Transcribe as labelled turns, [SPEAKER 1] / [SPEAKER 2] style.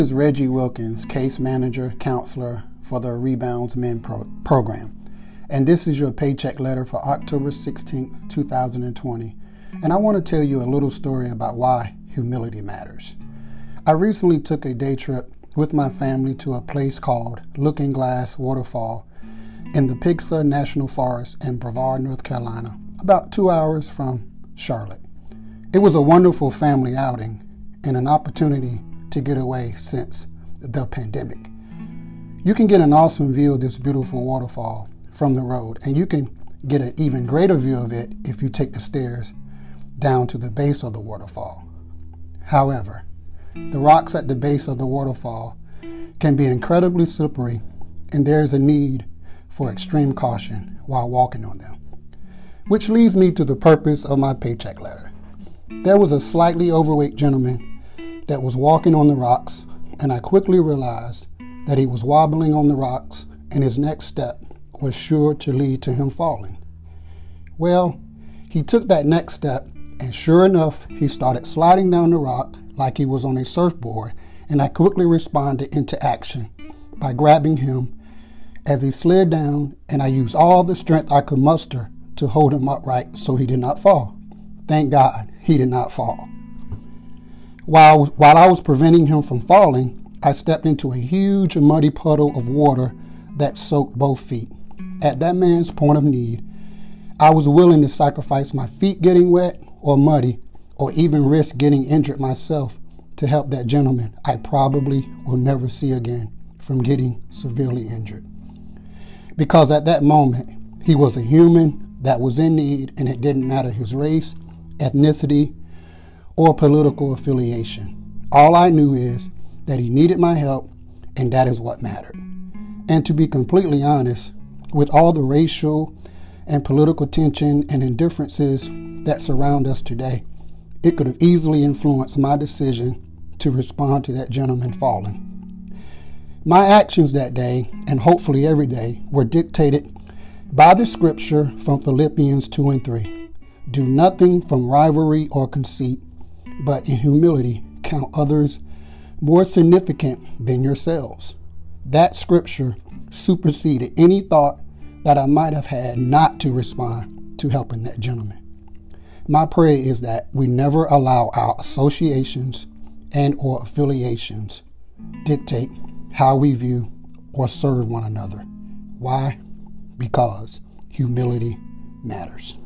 [SPEAKER 1] is Reggie Wilkins, case manager, counselor for the Rebounds Men pro- program. And this is your paycheck letter for October 16, 2020. And I want to tell you a little story about why humility matters. I recently took a day trip with my family to a place called Looking Glass Waterfall in the Pisgah National Forest in Brevard, North Carolina, about two hours from Charlotte. It was a wonderful family outing and an opportunity to get away since the pandemic. You can get an awesome view of this beautiful waterfall from the road, and you can get an even greater view of it if you take the stairs down to the base of the waterfall. However, the rocks at the base of the waterfall can be incredibly slippery, and there is a need for extreme caution while walking on them. Which leads me to the purpose of my paycheck letter. There was a slightly overweight gentleman that was walking on the rocks, and I quickly realized that he was wobbling on the rocks, and his next step was sure to lead to him falling. Well, he took that next step, and sure enough, he started sliding down the rock like he was on a surfboard, and I quickly responded into action by grabbing him as he slid down, and I used all the strength I could muster to hold him upright so he did not fall. Thank God he did not fall. While, while I was preventing him from falling, I stepped into a huge muddy puddle of water that soaked both feet. At that man's point of need, I was willing to sacrifice my feet getting wet or muddy, or even risk getting injured myself to help that gentleman I probably will never see again from getting severely injured. Because at that moment, he was a human that was in need, and it didn't matter his race, ethnicity, or political affiliation. All I knew is that he needed my help, and that is what mattered. And to be completely honest, with all the racial and political tension and indifferences that surround us today, it could have easily influenced my decision to respond to that gentleman falling. My actions that day, and hopefully every day, were dictated by the scripture from Philippians 2 and 3. Do nothing from rivalry or conceit, but in humility count others more significant than yourselves. That scripture superseded any thought that I might have had not to respond to helping that gentleman. My prayer is that we never allow our associations and or affiliations dictate how we view or serve one another. Why? Because humility matters.